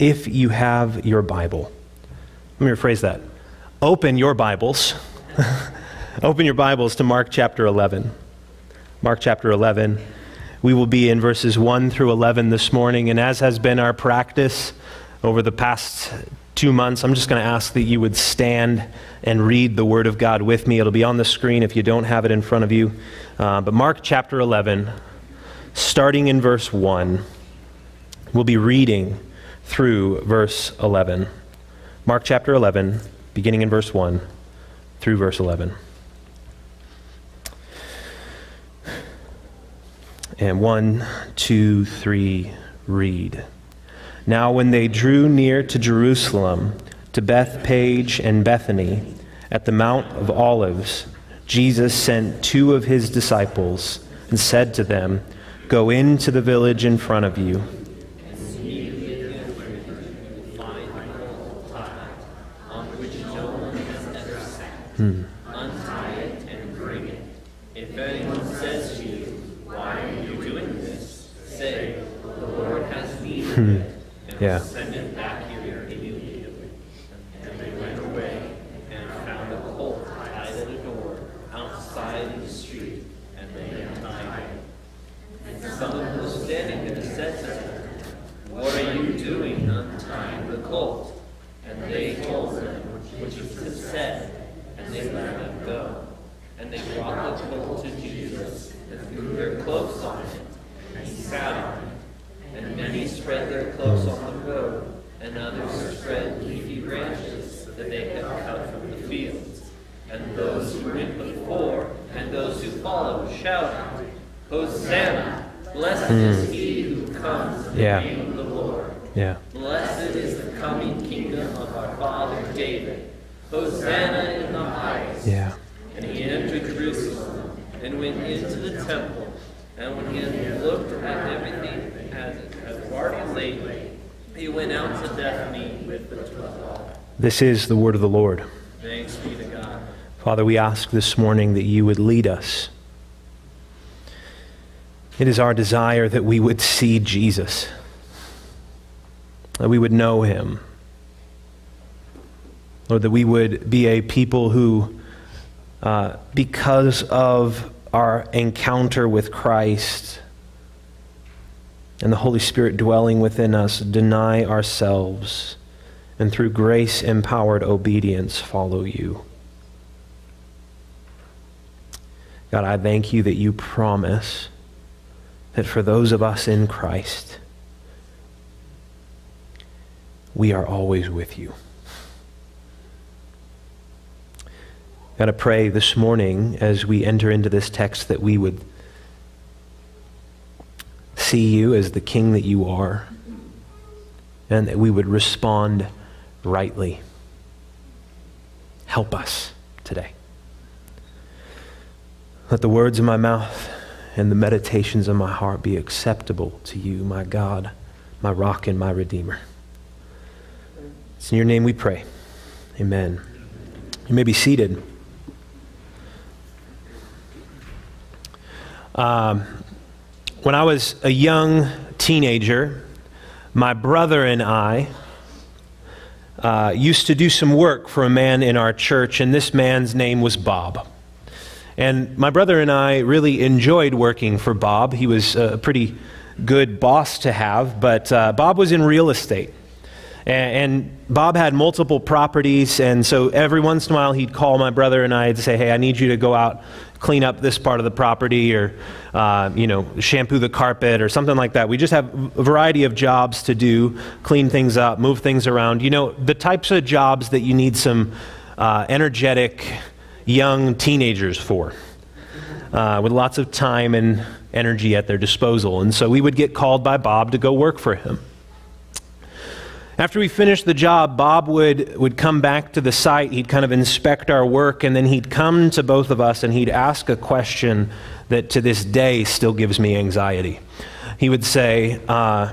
if you have your Bible, let me rephrase that. Open your Bibles. Open your Bibles to Mark chapter 11. Mark chapter 11. We will be in verses 1 through 11 this morning, and as has been our practice over the past two months, I'm just going to ask that you would stand and read the Word of God with me. It'll be on the screen if you don't have it in front of you. Uh, but Mark chapter 11, starting in verse 1, we'll be reading through verse 11. Mark chapter 11, beginning in verse 1 through verse 11. And one, two, three, read. Now, when they drew near to Jerusalem, to Bethphage and Bethany, at the Mount of Olives, Jesus sent two of his disciples and said to them, Go into the village in front of you. Hmm. Hmm. Yeah. Send it back here immediately. And they went away and found a colt tied at a door outside the street, and they untied him. And someone who was standing there said to them, What are you doing untying the colt? And they told them which was said, and they let them go. And they brought the colt to Jesus and threw their cloaks on it, and he sat on it. And many spread their cloaks on the road, and others spread leafy branches that they had cut from the fields. And those who went before and those who followed shouted, Hosanna! Blessed mm. is he who comes in the yeah. name of the Lord. Yeah. Blessed is the coming kingdom of our father David. Hosanna in the highest. Yeah. And he entered Jerusalem and went into the temple. And when he had looked at everything he went out to Bethany with the twelve. This is the word of the Lord. Thanks be to God. Father, we ask this morning that you would lead us. It is our desire that we would see Jesus, that we would know him. Lord, that we would be a people who, uh, because of our encounter with Christ, and the Holy Spirit dwelling within us, deny ourselves, and through grace empowered obedience, follow you. God, I thank you that you promise that for those of us in Christ, we are always with you. God, I pray this morning as we enter into this text that we would see you as the king that you are, and that we would respond rightly. Help us today. Let the words of my mouth and the meditations of my heart be acceptable to you, my God, my rock, and my redeemer. It's in your name we pray. Amen. You may be seated. Um, when I was a young teenager, my brother and I uh, used to do some work for a man in our church, and this man's name was Bob. And my brother and I really enjoyed working for Bob. He was a pretty good boss to have, but uh, Bob was in real estate. And, Bob had multiple properties, and so every once in a while he'd call my brother and I to say, Hey, I need you to go out, clean up this part of the property, or, uh, you know, shampoo the carpet, or something like that. We just have a variety of jobs to do clean things up, move things around. You know, the types of jobs that you need some uh, energetic young teenagers for. Uh, with lots of time and energy at their disposal. And so we would get called by Bob to go work for him. After we finished the job, Bob would, would come back to the site. He'd kind of inspect our work, and then he'd come to both of us and he'd ask a question that to this day still gives me anxiety. He would say, uh,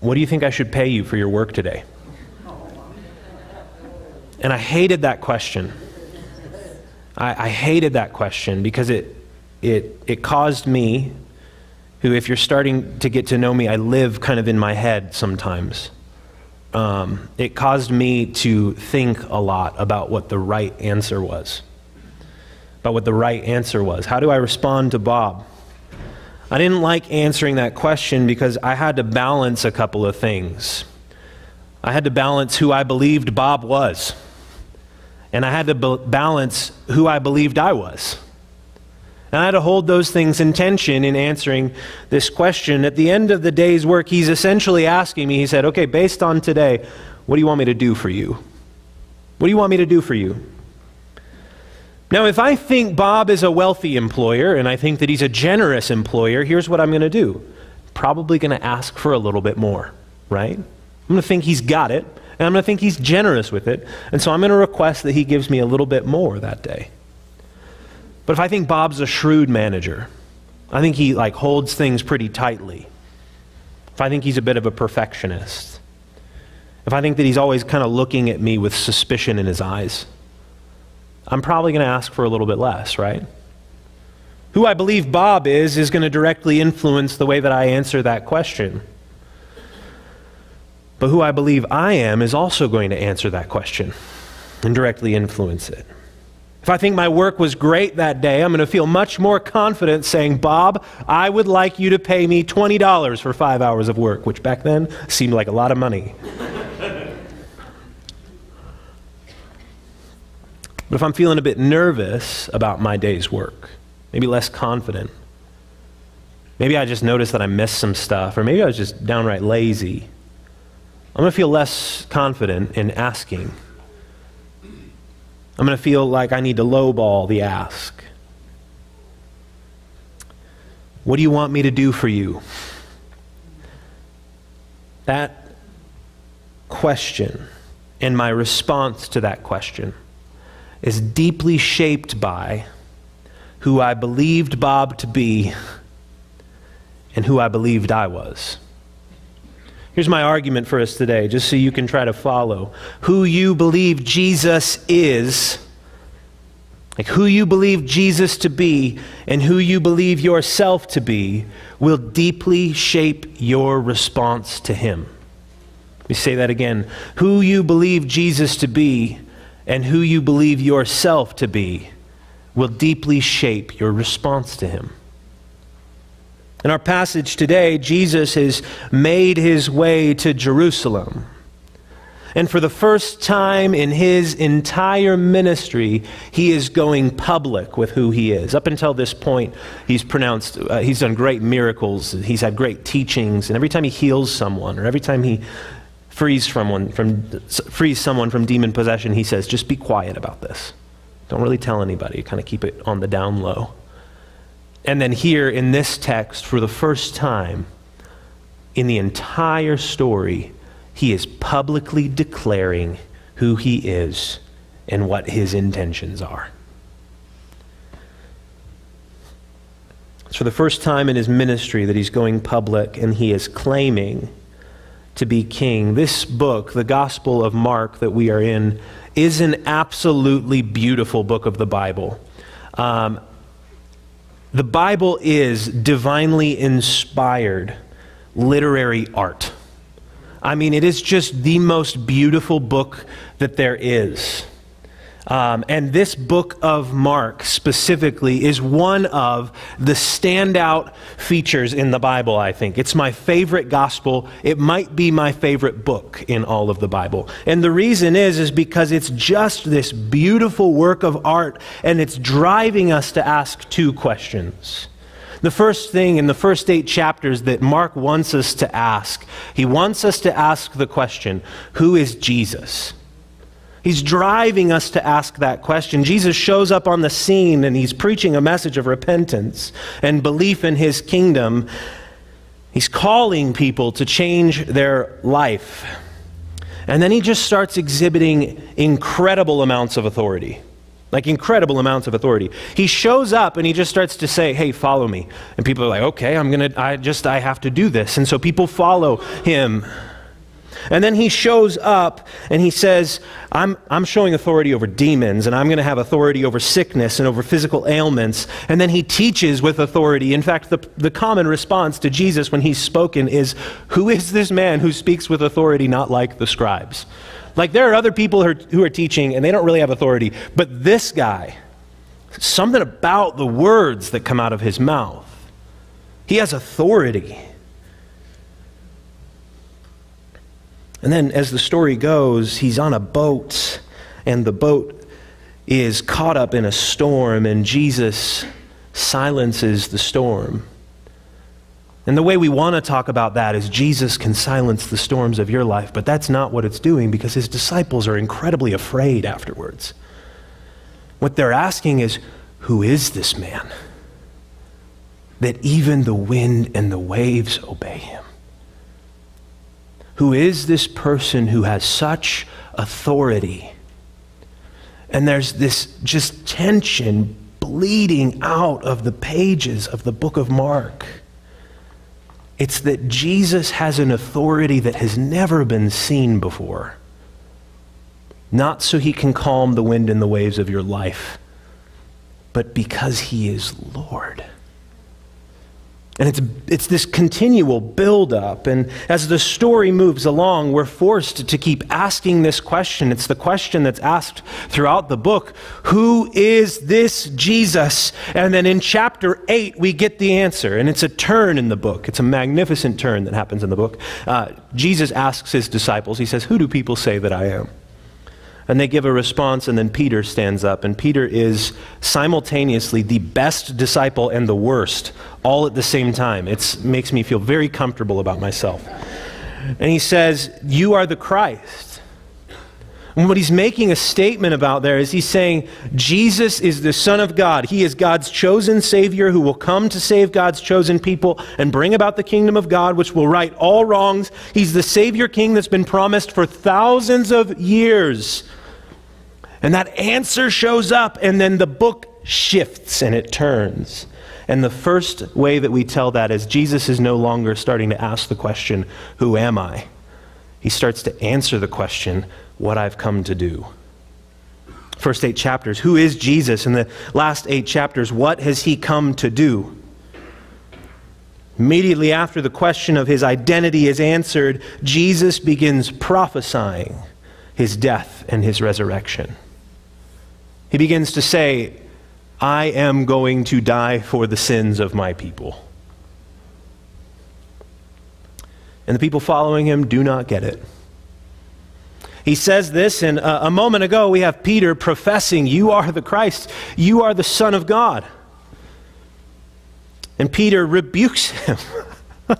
What do you think I should pay you for your work today? And I hated that question. I, I hated that question because it, it, it caused me, who, if you're starting to get to know me, I live kind of in my head sometimes. Um, it caused me to think a lot about what the right answer was. About what the right answer was. How do I respond to Bob? I didn't like answering that question because I had to balance a couple of things. I had to balance who I believed Bob was, and I had to balance who I believed I was. And I had to hold those things in tension in answering this question. At the end of the day's work, he's essentially asking me, he said, Okay, based on today, what do you want me to do for you? What do you want me to do for you? Now, if I think Bob is a wealthy employer and I think that he's a generous employer, here's what I'm going to do. Probably going to ask for a little bit more, right? I'm going to think he's got it, and I'm going to think he's generous with it, and so I'm going to request that he gives me a little bit more that day. But if I think Bob's a shrewd manager, I think he like holds things pretty tightly. If I think he's a bit of a perfectionist, if I think that he's always kind of looking at me with suspicion in his eyes, I'm probably going to ask for a little bit less, right? Who I believe Bob is is going to directly influence the way that I answer that question. But who I believe I am is also going to answer that question and directly influence it. If I think my work was great that day, I'm going to feel much more confident saying, Bob, I would like you to pay me $20 for five hours of work, which back then seemed like a lot of money. But if I'm feeling a bit nervous about my day's work, maybe less confident, maybe I just noticed that I missed some stuff, or maybe I was just downright lazy, I'm going to feel less confident in asking. I'm going to feel like I need to lowball the ask. What do you want me to do for you? That question and my response to that question is deeply shaped by who I believed Bob to be and who I believed I was. Here's my argument for us today, just so you can try to follow. Who you believe Jesus is, like who you believe Jesus to be, and who you believe yourself to be, will deeply shape your response to Him. Let me say that again. Who you believe Jesus to be and who you believe yourself to be will deeply shape your response to him. In our passage today, Jesus has made his way to Jerusalem. And for the first time in his entire ministry, he is going public with who he is. Up until this point, he's pronounced, uh, he's done great miracles, he's had great teachings, and every time he heals someone, or every time he frees from, frees someone from demon possession, he says, just be quiet about this. Don't really tell anybody. Kind of keep it on the down low. And then here in this text, for the first time in the entire story, he is publicly declaring who he is and what his intentions are. It's for the first time in his ministry that he's going public and he is claiming to be king. This book, the Gospel of Mark that we are in, is an absolutely beautiful book of the Bible. Um, the Bible is divinely inspired literary art. I mean, it is just the most beautiful book that there is. Um, and this book of Mark specifically is one of the standout features in the Bible, I think. It's my favorite gospel. It might be my favorite book in all of the Bible. And the reason is, is because it's just this beautiful work of art, and it's driving us to ask two questions. The first thing in the first eight chapters that Mark wants us to ask, he wants us to ask the question who is Jesus? He's driving us to ask that question. Jesus shows up on the scene and he's preaching a message of repentance and belief in his kingdom. He's calling people to change their life. And then he just starts exhibiting incredible amounts of authority. Like incredible amounts of authority. He shows up and he just starts to say, "Hey, follow me." And people are like, "Okay, I'm going to I just I have to do this." And so people follow him. And then he shows up and he says, I'm, I'm showing authority over demons, and I'm going to have authority over sickness and over physical ailments. And then he teaches with authority. In fact, the, the common response to Jesus when he's spoken is, Who is this man who speaks with authority not like the scribes? Like there are other people who are, who are teaching and they don't really have authority, but this guy, something about the words that come out of his mouth, he has authority. And then, as the story goes, he's on a boat, and the boat is caught up in a storm, and Jesus silences the storm. And the way we want to talk about that is Jesus can silence the storms of your life, but that's not what it's doing because his disciples are incredibly afraid afterwards. What they're asking is, Who is this man? That even the wind and the waves obey him. Who is this person who has such authority? And there's this just tension bleeding out of the pages of the book of Mark. It's that Jesus has an authority that has never been seen before. Not so he can calm the wind and the waves of your life, but because he is Lord. And it's, it's this continual buildup. And as the story moves along, we're forced to keep asking this question. It's the question that's asked throughout the book Who is this Jesus? And then in chapter 8, we get the answer. And it's a turn in the book. It's a magnificent turn that happens in the book. Uh, Jesus asks his disciples, He says, Who do people say that I am? And they give a response, and then Peter stands up. And Peter is simultaneously the best disciple and the worst, all at the same time. It makes me feel very comfortable about myself. And he says, You are the Christ. And what he's making a statement about there is he's saying, Jesus is the Son of God. He is God's chosen Savior who will come to save God's chosen people and bring about the kingdom of God, which will right all wrongs. He's the Savior King that's been promised for thousands of years. And that answer shows up, and then the book shifts and it turns. And the first way that we tell that is Jesus is no longer starting to ask the question, Who am I? He starts to answer the question, What I've come to do. First eight chapters, Who is Jesus? In the last eight chapters, What has he come to do? Immediately after the question of his identity is answered, Jesus begins prophesying his death and his resurrection. He begins to say, I am going to die for the sins of my people. And the people following him do not get it. He says this, and a, a moment ago we have Peter professing, You are the Christ, you are the Son of God. And Peter rebukes him.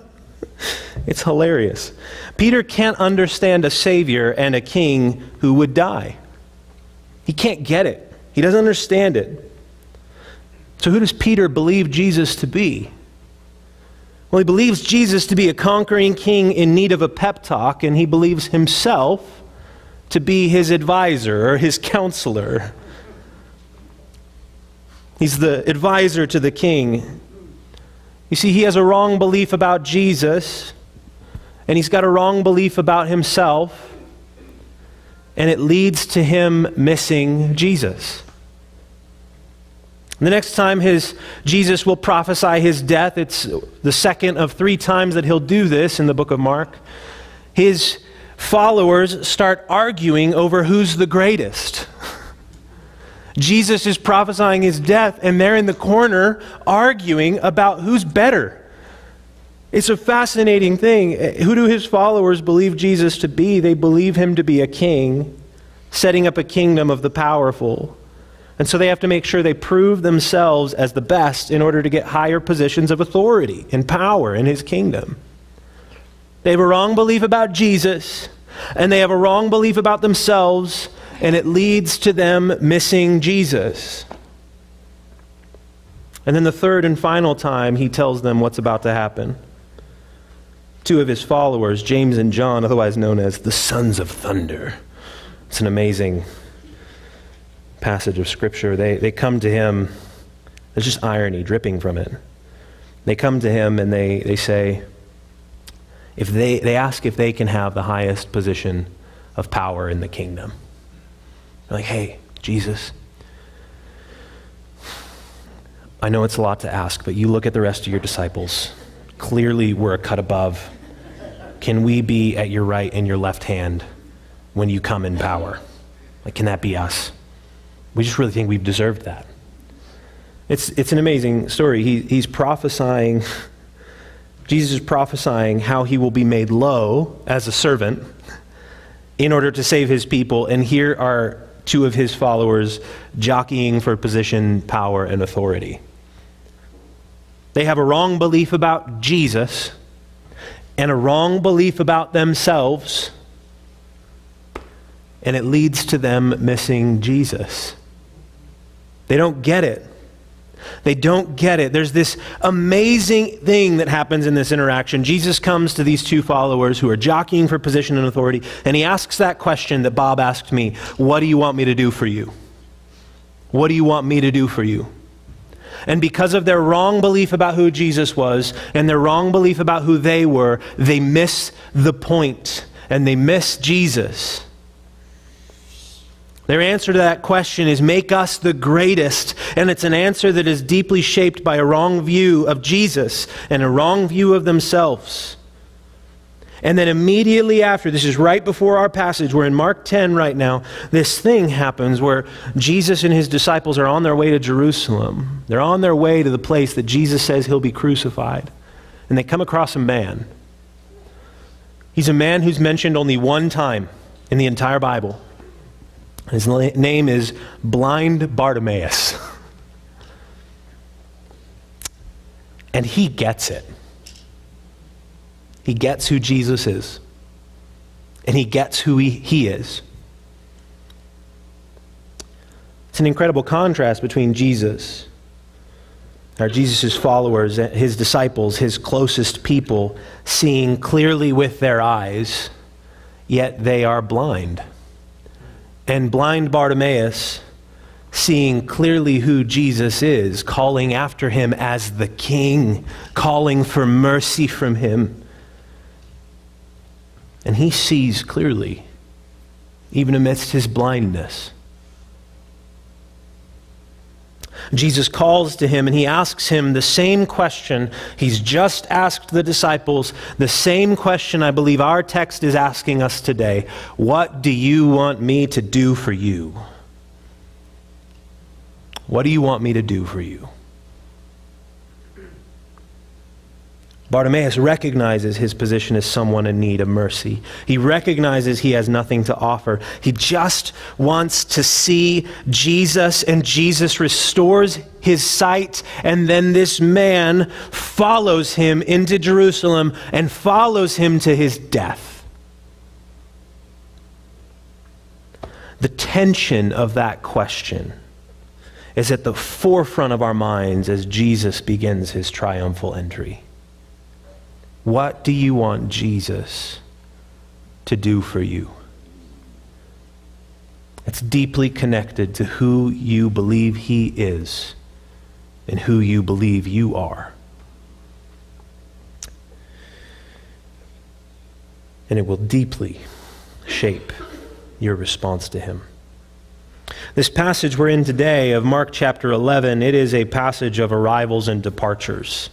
it's hilarious. Peter can't understand a Savior and a King who would die, he can't get it. He doesn't understand it. So, who does Peter believe Jesus to be? Well, he believes Jesus to be a conquering king in need of a pep talk, and he believes himself to be his advisor or his counselor. He's the advisor to the king. You see, he has a wrong belief about Jesus, and he's got a wrong belief about himself, and it leads to him missing Jesus. The next time his, Jesus will prophesy his death, it's the second of three times that he'll do this in the book of Mark. His followers start arguing over who's the greatest. Jesus is prophesying his death, and they're in the corner arguing about who's better. It's a fascinating thing. Who do his followers believe Jesus to be? They believe him to be a king, setting up a kingdom of the powerful. And so they have to make sure they prove themselves as the best in order to get higher positions of authority and power in his kingdom. They have a wrong belief about Jesus, and they have a wrong belief about themselves, and it leads to them missing Jesus. And then the third and final time, he tells them what's about to happen. Two of his followers, James and John, otherwise known as the sons of thunder. It's an amazing passage of Scripture. They, they come to him, there's just irony dripping from it. They come to him and they, they say, if they, they ask if they can have the highest position of power in the kingdom. They're like, hey, Jesus, I know it's a lot to ask, but you look at the rest of your disciples. Clearly, we're a cut above. Can we be at your right and your left hand when you come in power? Like, can that be us? We just really think we've deserved that. It's, it's an amazing story. He, he's prophesying, Jesus is prophesying how he will be made low as a servant in order to save his people. And here are two of his followers jockeying for position, power, and authority. They have a wrong belief about Jesus and a wrong belief about themselves, and it leads to them missing Jesus. They don't get it. They don't get it. There's this amazing thing that happens in this interaction. Jesus comes to these two followers who are jockeying for position and authority, and he asks that question that Bob asked me What do you want me to do for you? What do you want me to do for you? And because of their wrong belief about who Jesus was and their wrong belief about who they were, they miss the point and they miss Jesus. Their answer to that question is make us the greatest. And it's an answer that is deeply shaped by a wrong view of Jesus and a wrong view of themselves. And then immediately after, this is right before our passage, we're in Mark 10 right now, this thing happens where Jesus and his disciples are on their way to Jerusalem. They're on their way to the place that Jesus says he'll be crucified. And they come across a man. He's a man who's mentioned only one time in the entire Bible. His name is Blind Bartimaeus. And he gets it. He gets who Jesus is, and he gets who he, he is. It's an incredible contrast between Jesus, our Jesus' followers, his disciples, his closest people, seeing clearly with their eyes, yet they are blind. And blind Bartimaeus, seeing clearly who Jesus is, calling after him as the King, calling for mercy from him and he sees clearly, even amidst his blindness. Jesus calls to him and he asks him the same question he's just asked the disciples, the same question I believe our text is asking us today. What do you want me to do for you? What do you want me to do for you? Bartimaeus recognizes his position as someone in need of mercy. He recognizes he has nothing to offer. He just wants to see Jesus, and Jesus restores his sight. And then this man follows him into Jerusalem and follows him to his death. The tension of that question is at the forefront of our minds as Jesus begins his triumphal entry. What do you want Jesus to do for you? It's deeply connected to who you believe He is and who you believe you are. And it will deeply shape your response to Him. This passage we're in today of Mark chapter 11, it is a passage of arrivals and departures.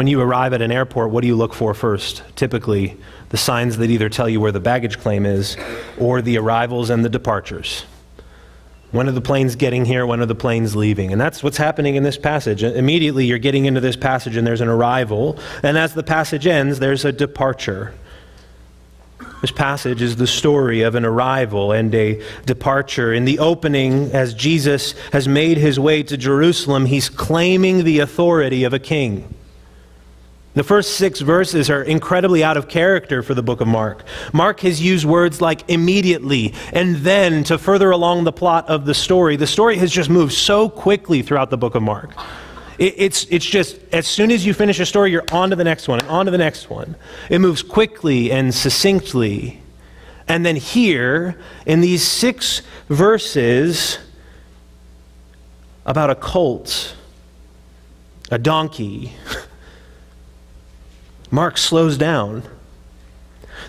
When you arrive at an airport, what do you look for first? Typically, the signs that either tell you where the baggage claim is or the arrivals and the departures. When are the planes getting here? When are the planes leaving? And that's what's happening in this passage. Immediately, you're getting into this passage and there's an arrival. And as the passage ends, there's a departure. This passage is the story of an arrival and a departure. In the opening, as Jesus has made his way to Jerusalem, he's claiming the authority of a king. The first six verses are incredibly out of character for the book of Mark. Mark has used words like immediately and then to further along the plot of the story. The story has just moved so quickly throughout the book of Mark. it's, it's just as soon as you finish a story, you're on to the next one and on to the next one. It moves quickly and succinctly. And then here, in these six verses about a colt, a donkey, Mark slows down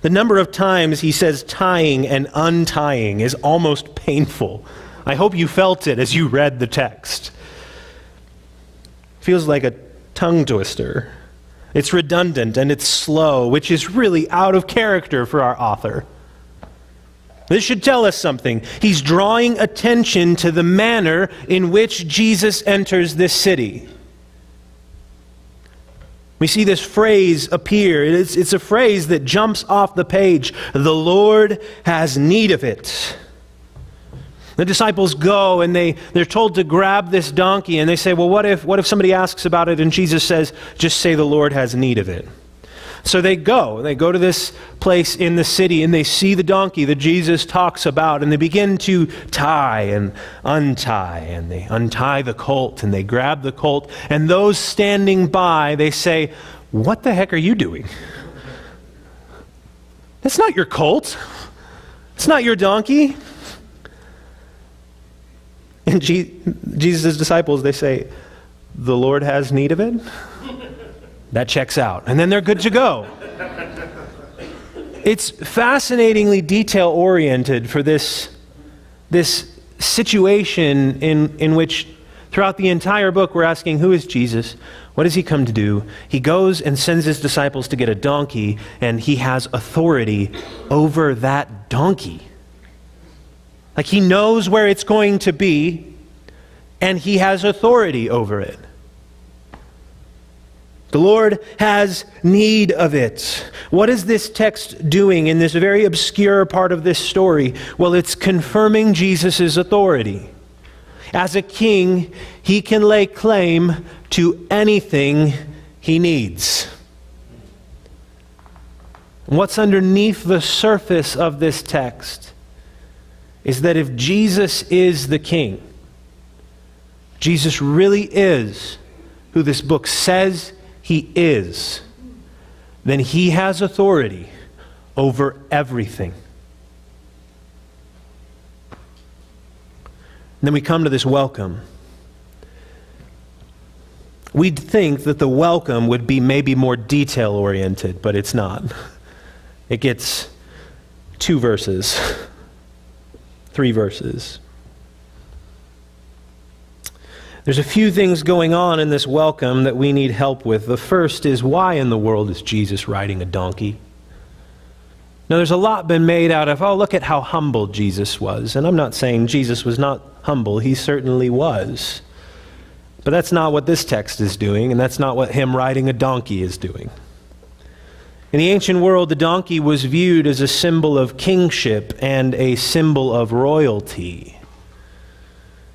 The number of times he says tying and untying is almost painful. I hope you felt it as you read the text. Feels like a tongue twister. It's redundant and it's slow, which is really out of character for our author. This should tell us something. He's drawing attention to the manner in which Jesus enters this city. We see this phrase appear. It's, it's a phrase that jumps off the page. The Lord has need of it. The disciples go and they, they're told to grab this donkey, and they say, Well, what if, what if somebody asks about it? And Jesus says, Just say the Lord has need of it. So they go. They go to this place in the city and they see the donkey that Jesus talks about and they begin to tie and untie and they untie the colt and they grab the colt. And those standing by, they say, What the heck are you doing? That's not your colt. It's not your donkey. And Jesus' disciples, they say, The Lord has need of it? That checks out. And then they're good to go. It's fascinatingly detail oriented for this, this situation in, in which throughout the entire book we're asking, Who is Jesus? What does he come to do? He goes and sends his disciples to get a donkey, and he has authority over that donkey. Like he knows where it's going to be, and he has authority over it. The Lord has need of it. What is this text doing in this very obscure part of this story? Well, it's confirming Jesus' authority. As a king, he can lay claim to anything he needs. What's underneath the surface of this text is that if Jesus is the king, Jesus really is who this book says he is, then he has authority over everything. And then we come to this welcome. We'd think that the welcome would be maybe more detail oriented, but it's not. It gets two verses, three verses. There's a few things going on in this welcome that we need help with. The first is why in the world is Jesus riding a donkey? Now, there's a lot been made out of, oh, look at how humble Jesus was. And I'm not saying Jesus was not humble, he certainly was. But that's not what this text is doing, and that's not what him riding a donkey is doing. In the ancient world, the donkey was viewed as a symbol of kingship and a symbol of royalty.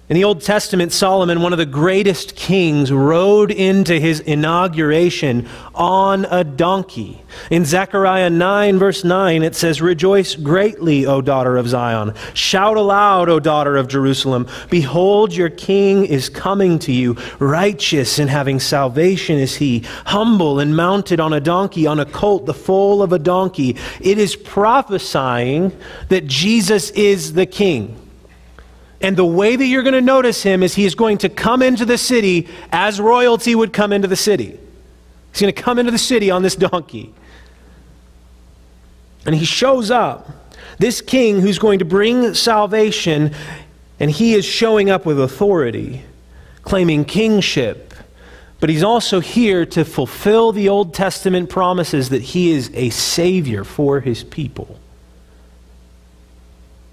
In the Old Testament, Solomon, one of the greatest kings, rode into his inauguration on a donkey. In Zechariah 9, verse 9, it says, Rejoice greatly, O daughter of Zion. Shout aloud, O daughter of Jerusalem. Behold, your king is coming to you. Righteous and having salvation is he, humble and mounted on a donkey, on a colt, the foal of a donkey. It is prophesying that Jesus is the king. And the way that you're going to notice him is he is going to come into the city as royalty would come into the city. He's going to come into the city on this donkey. And he shows up. This king who's going to bring salvation, and he is showing up with authority, claiming kingship. But he's also here to fulfill the Old Testament promises that he is a savior for his people.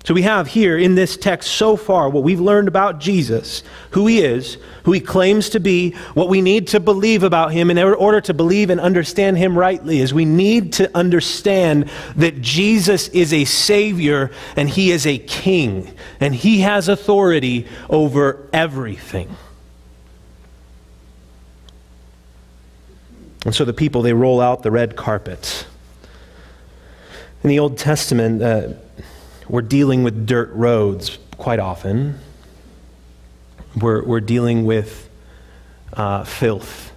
So we have here in this text so far what we've learned about Jesus, who he is, who he claims to be, what we need to believe about him in order to believe and understand him rightly is we need to understand that Jesus is a savior and he is a king and he has authority over everything. And so the people they roll out the red carpet. In the Old Testament, uh, we're dealing with dirt roads quite often. We're, we're dealing with uh, filth.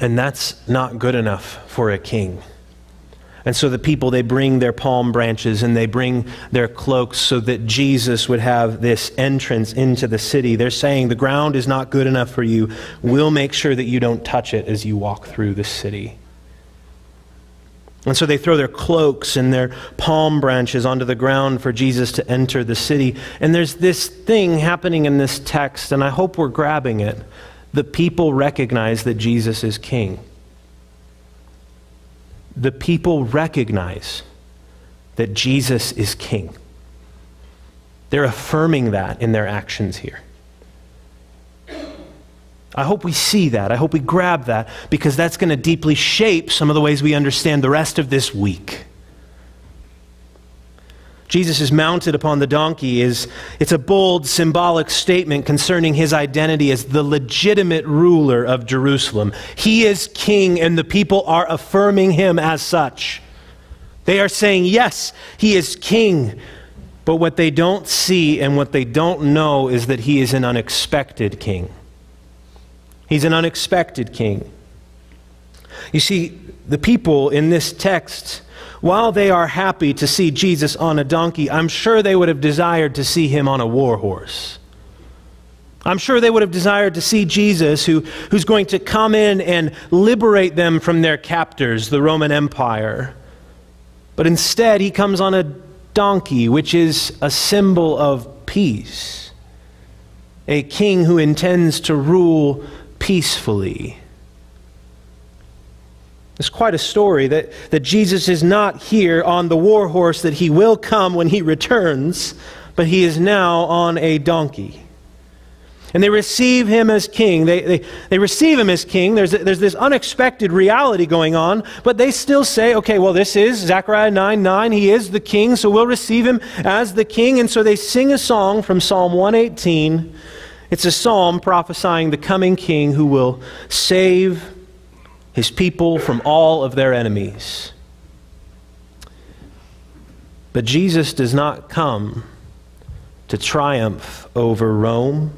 And that's not good enough for a king. And so the people, they bring their palm branches and they bring their cloaks so that Jesus would have this entrance into the city. They're saying, The ground is not good enough for you. We'll make sure that you don't touch it as you walk through the city. And so they throw their cloaks and their palm branches onto the ground for Jesus to enter the city. And there's this thing happening in this text, and I hope we're grabbing it. The people recognize that Jesus is king. The people recognize that Jesus is king. They're affirming that in their actions here. I hope we see that. I hope we grab that because that's going to deeply shape some of the ways we understand the rest of this week. Jesus is mounted upon the donkey is it's a bold symbolic statement concerning his identity as the legitimate ruler of Jerusalem. He is king and the people are affirming him as such. They are saying, "Yes, he is king." But what they don't see and what they don't know is that he is an unexpected king. He's an unexpected king. You see, the people in this text, while they are happy to see Jesus on a donkey, I'm sure they would have desired to see him on a war horse. I'm sure they would have desired to see Jesus, who, who's going to come in and liberate them from their captors, the Roman Empire. But instead, he comes on a donkey, which is a symbol of peace. A king who intends to rule peacefully. It's quite a story that, that Jesus is not here on the war horse, that he will come when he returns, but he is now on a donkey. And they receive him as king. They, they, they receive him as king. There's, there's this unexpected reality going on, but they still say, okay, well, this is Zechariah 9 9. He is the king, so we'll receive him as the king. And so they sing a song from Psalm 118 it's a psalm prophesying the coming king who will save his people from all of their enemies. But Jesus does not come to triumph over Rome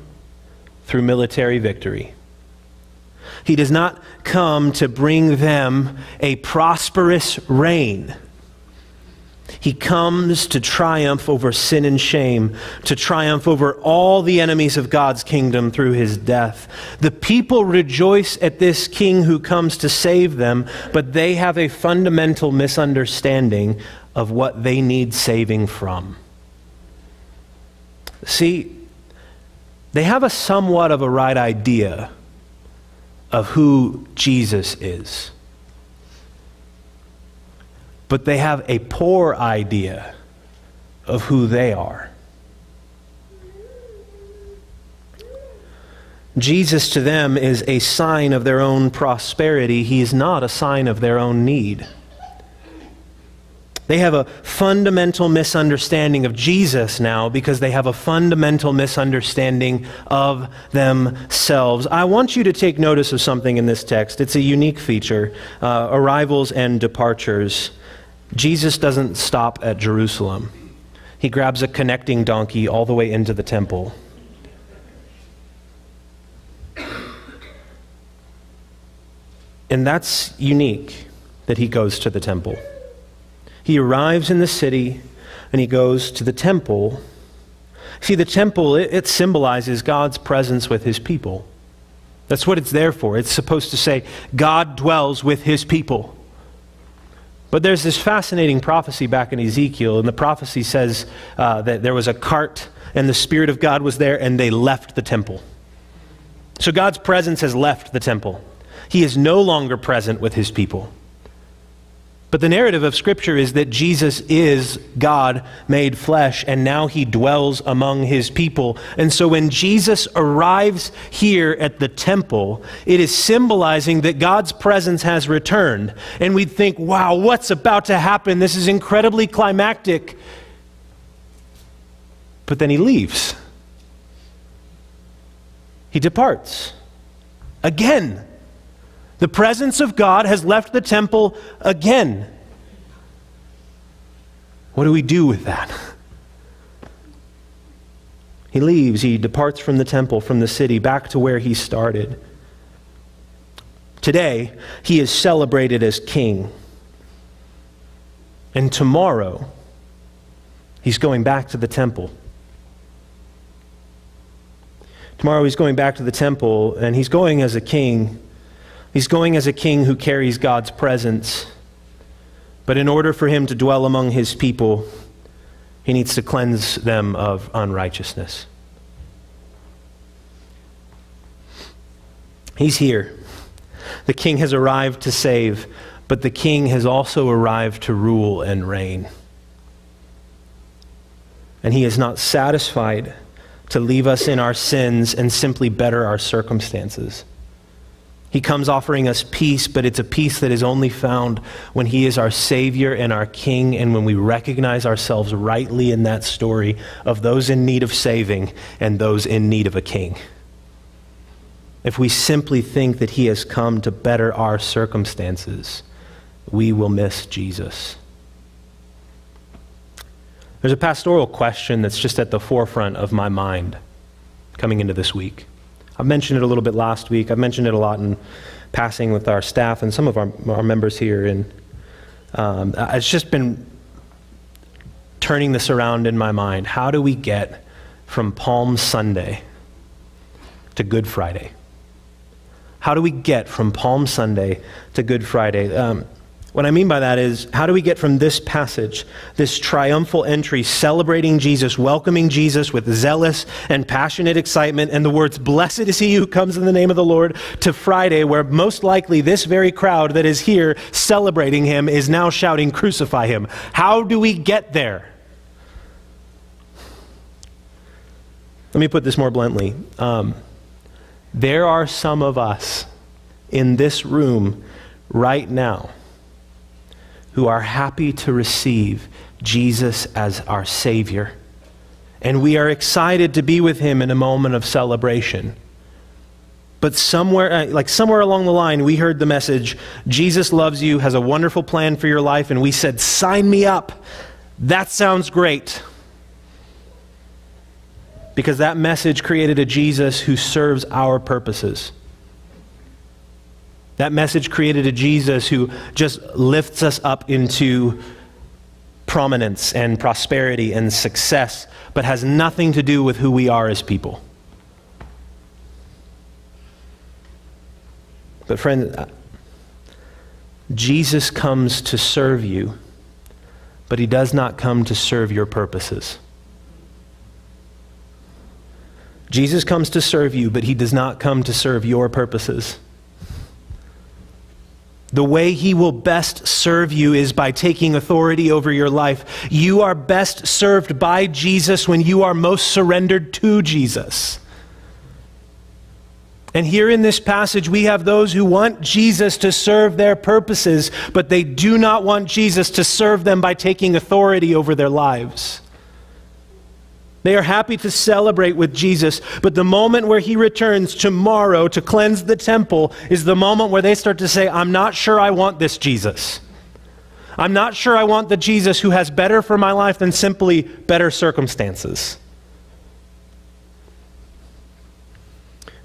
through military victory. He does not come to bring them a prosperous reign. He comes to triumph over sin and shame, to triumph over all the enemies of God's kingdom through his death. The people rejoice at this king who comes to save them, but they have a fundamental misunderstanding of what they need saving from. See, they have a somewhat of a right idea of who Jesus is but they have a poor idea of who they are. Jesus to them is a sign of their own prosperity. He is not a sign of their own need. They have a fundamental misunderstanding of Jesus now because they have a fundamental misunderstanding of themselves. I want you to take notice of something in this text. It's a unique feature uh, arrivals and departures. Jesus doesn't stop at Jerusalem. He grabs a connecting donkey all the way into the temple. And that's unique that he goes to the temple. He arrives in the city and he goes to the temple. See, the temple, it, it, symbolizes God's presence with his people. That's what it's there for. It's supposed to say, God dwells with his people. But there's this fascinating prophecy back in Ezekiel, and the prophecy says uh, that there was a cart, and the Spirit of God was there, and they left the temple. So God's presence has left the temple. He is no longer present with his people. But the narrative of Scripture is that Jesus is God made flesh, and now he dwells among his people. And so when Jesus arrives here at the temple, it is symbolizing that God's presence has returned. And we'd think, wow, what's about to happen? This is incredibly climactic. But then he leaves, he departs. Again. The presence of God has left the temple again. What do we do with that? He leaves, he departs from the temple, from the city, back to where he started. Today, he is celebrated as king. And tomorrow, he's going back to the temple. Tomorrow, he's going back to the temple, and he's going as a king He's going as a king who carries God's presence. But in order for him to dwell among his people, he needs to cleanse them of unrighteousness. He's here. The king has arrived to save, but the king has also arrived to rule and reign. And he is not satisfied to leave us in our sins and simply better our circumstances. He comes offering us peace, but it's a peace that is only found when He is our Savior and our King, and when we recognize ourselves rightly in that story of those in need of saving and those in need of a King. If we simply think that He has come to better our circumstances, we will miss Jesus. There's a pastoral question that's just at the forefront of my mind coming into this week. I mentioned it a little bit last week. I've mentioned it a lot in passing with our staff and some of our, our members here. And um, it's just been turning this around in my mind. How do we get from Palm Sunday to Good Friday? How do we get from Palm Sunday to Good Friday? Um, what I mean by that is, how do we get from this passage, this triumphal entry, celebrating Jesus, welcoming Jesus with zealous and passionate excitement, and the words, Blessed is he who comes in the name of the Lord, to Friday, where most likely this very crowd that is here celebrating him is now shouting, Crucify him? How do we get there? Let me put this more bluntly. Um, there are some of us in this room right now who are happy to receive Jesus as our Savior. And we are excited to be with Him in a moment of celebration. But somewhere, uh, like somewhere along the line, we heard the message Jesus loves you, has a wonderful plan for your life, and we said, Sign me up. That sounds great. Because that message created a Jesus who serves our purposes. That message created a Jesus who just lifts us up into prominence and prosperity and success, but has nothing to do with who we are as people. But, friend, Jesus comes to serve you, but he does not come to serve your purposes. Jesus comes to serve you, but he does not come to serve your purposes. The way he will best serve you is by taking authority over your life. You are best served by Jesus when you are most surrendered to Jesus. And here in this passage, we have those who want Jesus to serve their purposes, but they do not want Jesus to serve them by taking authority over their lives. They are happy to celebrate with Jesus, but the moment where he returns tomorrow to cleanse the temple is the moment where they start to say, I'm not sure I want this Jesus. I'm not sure I want the Jesus who has better for my life than simply better circumstances.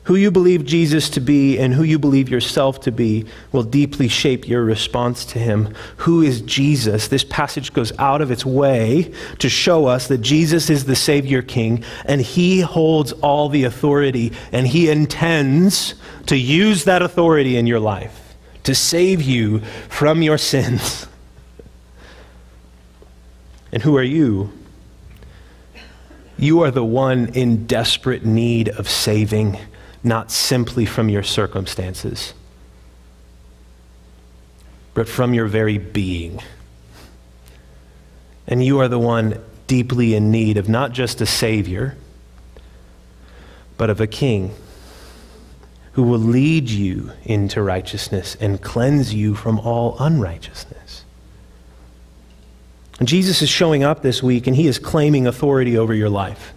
Who you believe Jesus to be and who you believe yourself to be will deeply shape your response to him. Who is Jesus? This passage goes out of its way to show us that Jesus is the Savior King and he holds all the authority and he intends to use that authority in your life to save you from your sins. And who are you? You are the one in desperate need of saving not simply from your circumstances, but from your very being. And you are the one deeply in need of not just a Savior, but of a King who will lead you into righteousness and cleanse you from all unrighteousness. And Jesus is showing up this week and he is claiming authority over your life.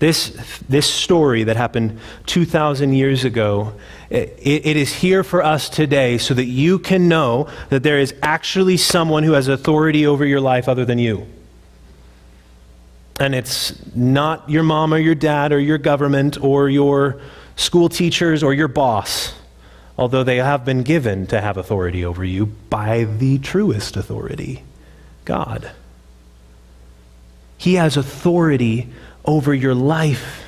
This, this story that happened 2,000 years ago, it, it is here for us today so that you can know that there is actually someone who has authority over your life other than you. And it's not your mom or your dad or your government or your school teachers or your boss, although they have been given to have authority over you by the truest authority God. He has authority over your life.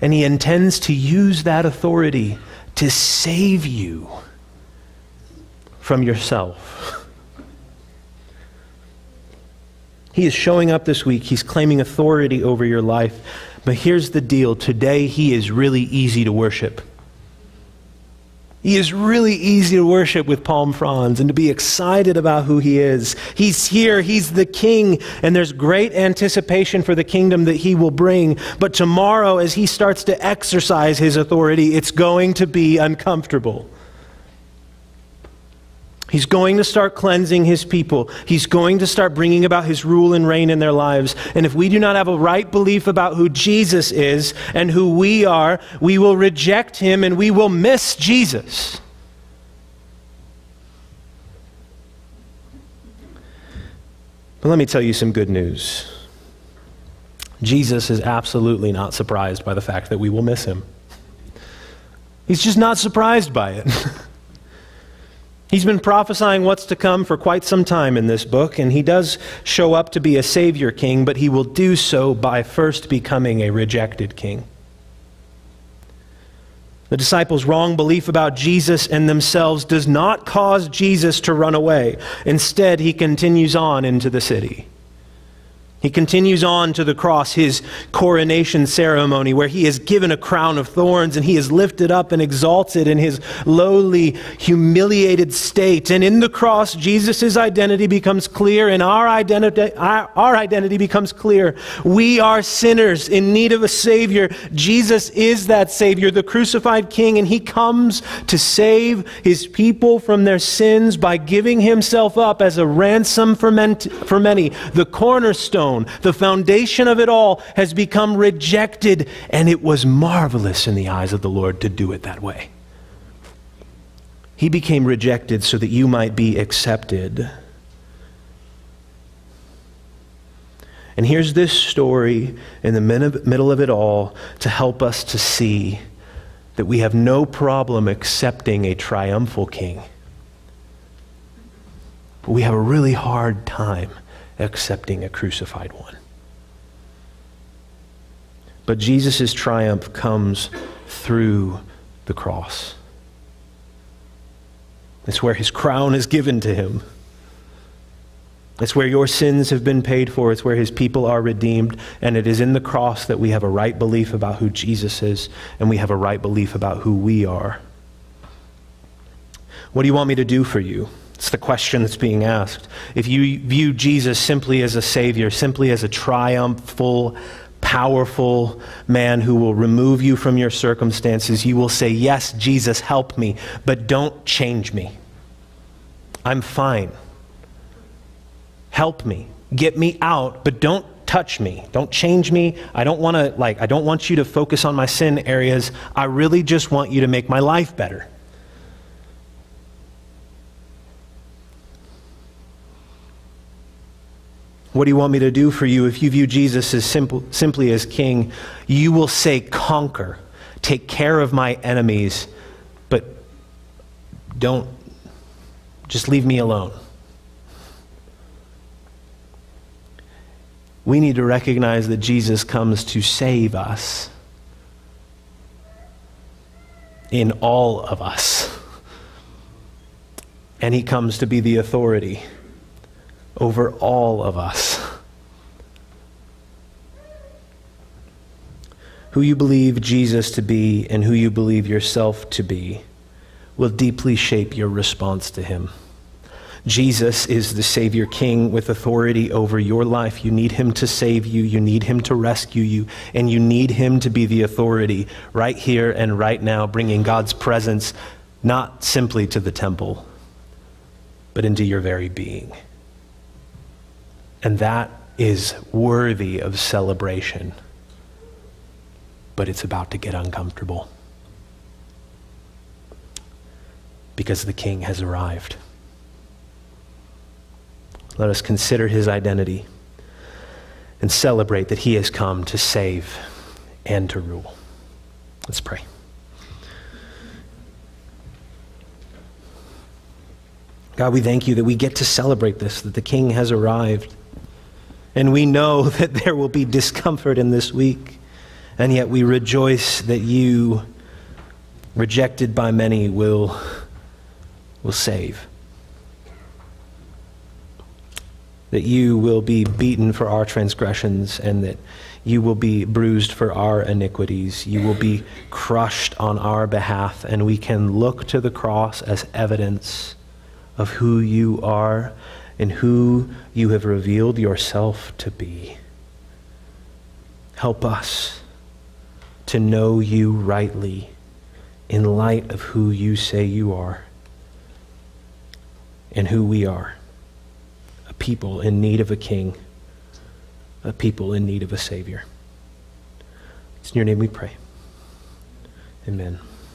And He intends to use that authority to save you from yourself. He is showing up this week. He's claiming authority over your life. But here's the deal today, He is really easy to worship. He is really easy to worship with palm fronds and to be excited about who he is. He's here, he's the king, and there's great anticipation for the kingdom that he will bring. But tomorrow, as he starts to exercise his authority, it's going to be uncomfortable. He's going to start cleansing his people. He's going to start bringing about his rule and reign in their lives. And if we do not have a right belief about who Jesus is and who we are, we will reject him and we will miss Jesus. But let me tell you some good news. Jesus is absolutely not surprised by the fact that we will miss him. He's just not surprised by it. He's been prophesying what's to come for quite some time in this book, and he does show up to be a Savior king, but he will do so by first becoming a rejected king. The disciples' wrong belief about Jesus and themselves does not cause Jesus to run away. Instead, he continues on into the city. He continues on to the cross, his coronation ceremony, where he is given a crown of thorns and he is lifted up and exalted in his lowly, humiliated state. And in the cross, Jesus' identity becomes clear and our identity, our, identity becomes clear. We are sinners in need of a Savior. Jesus is that Savior, the crucified King, and he comes to save his people from their sins by giving himself up as a ransom for, for many, the cornerstone stone. The foundation of it all has become rejected, and it was marvelous in the eyes of the Lord to do it that way. He became rejected so that you might be accepted. And here's this story in the middle of it all to help us to see that we have no problem accepting a triumphal king. But we have a really hard time accepting a crucified one. But Jesus' triumph comes through the cross. It's where his crown is given to him. It's where your sins have been paid for. It's where his people are redeemed. And it is in the cross that we have a right belief about who Jesus is, and we have a right belief about who we are. What do you want me to do for you? It's the question that's being asked. If you view Jesus simply as a Savior, simply as a triumphal, powerful man who will remove you from your circumstances, you will say, Yes, Jesus, help me, but don't change me. I'm fine. Help me. Get me out, but don't touch me. Don't change me. I don't want to like I don't want you to focus on my sin areas. I really just want you to make my life better. What do you want me to do for you? If you view Jesus as simple, simply as king, you will say, Conquer, take care of my enemies, but don't just leave me alone. We need to recognize that Jesus comes to save us in all of us. And he comes to be the authority over all of us. Who you believe Jesus to be and who you believe yourself to be will deeply shape your response to him. Jesus is the Savior King with authority over your life. You need Him to save you, you need Him to rescue you, and you need Him to be the authority right here and right now, bringing God's presence not simply to the temple, but into your very being. And that is worthy of celebration. But it's about to get uncomfortable because the king has arrived. Let us consider his identity and celebrate that he has come to save and to rule. Let's pray. God, we thank you that we get to celebrate this, that the king has arrived. And we know that there will be discomfort in this week. And yet we rejoice that you, rejected by many, will, will save. that you will be beaten for our transgressions and that you will be bruised for our iniquities. You will be crushed on our behalf, and we can look to the cross as evidence of who you are and who you have revealed yourself to be. Help us to know you rightly in light of who you say you are and who we are a people in need of a king, a people in need of a Savior. It's in your name we pray. Amen.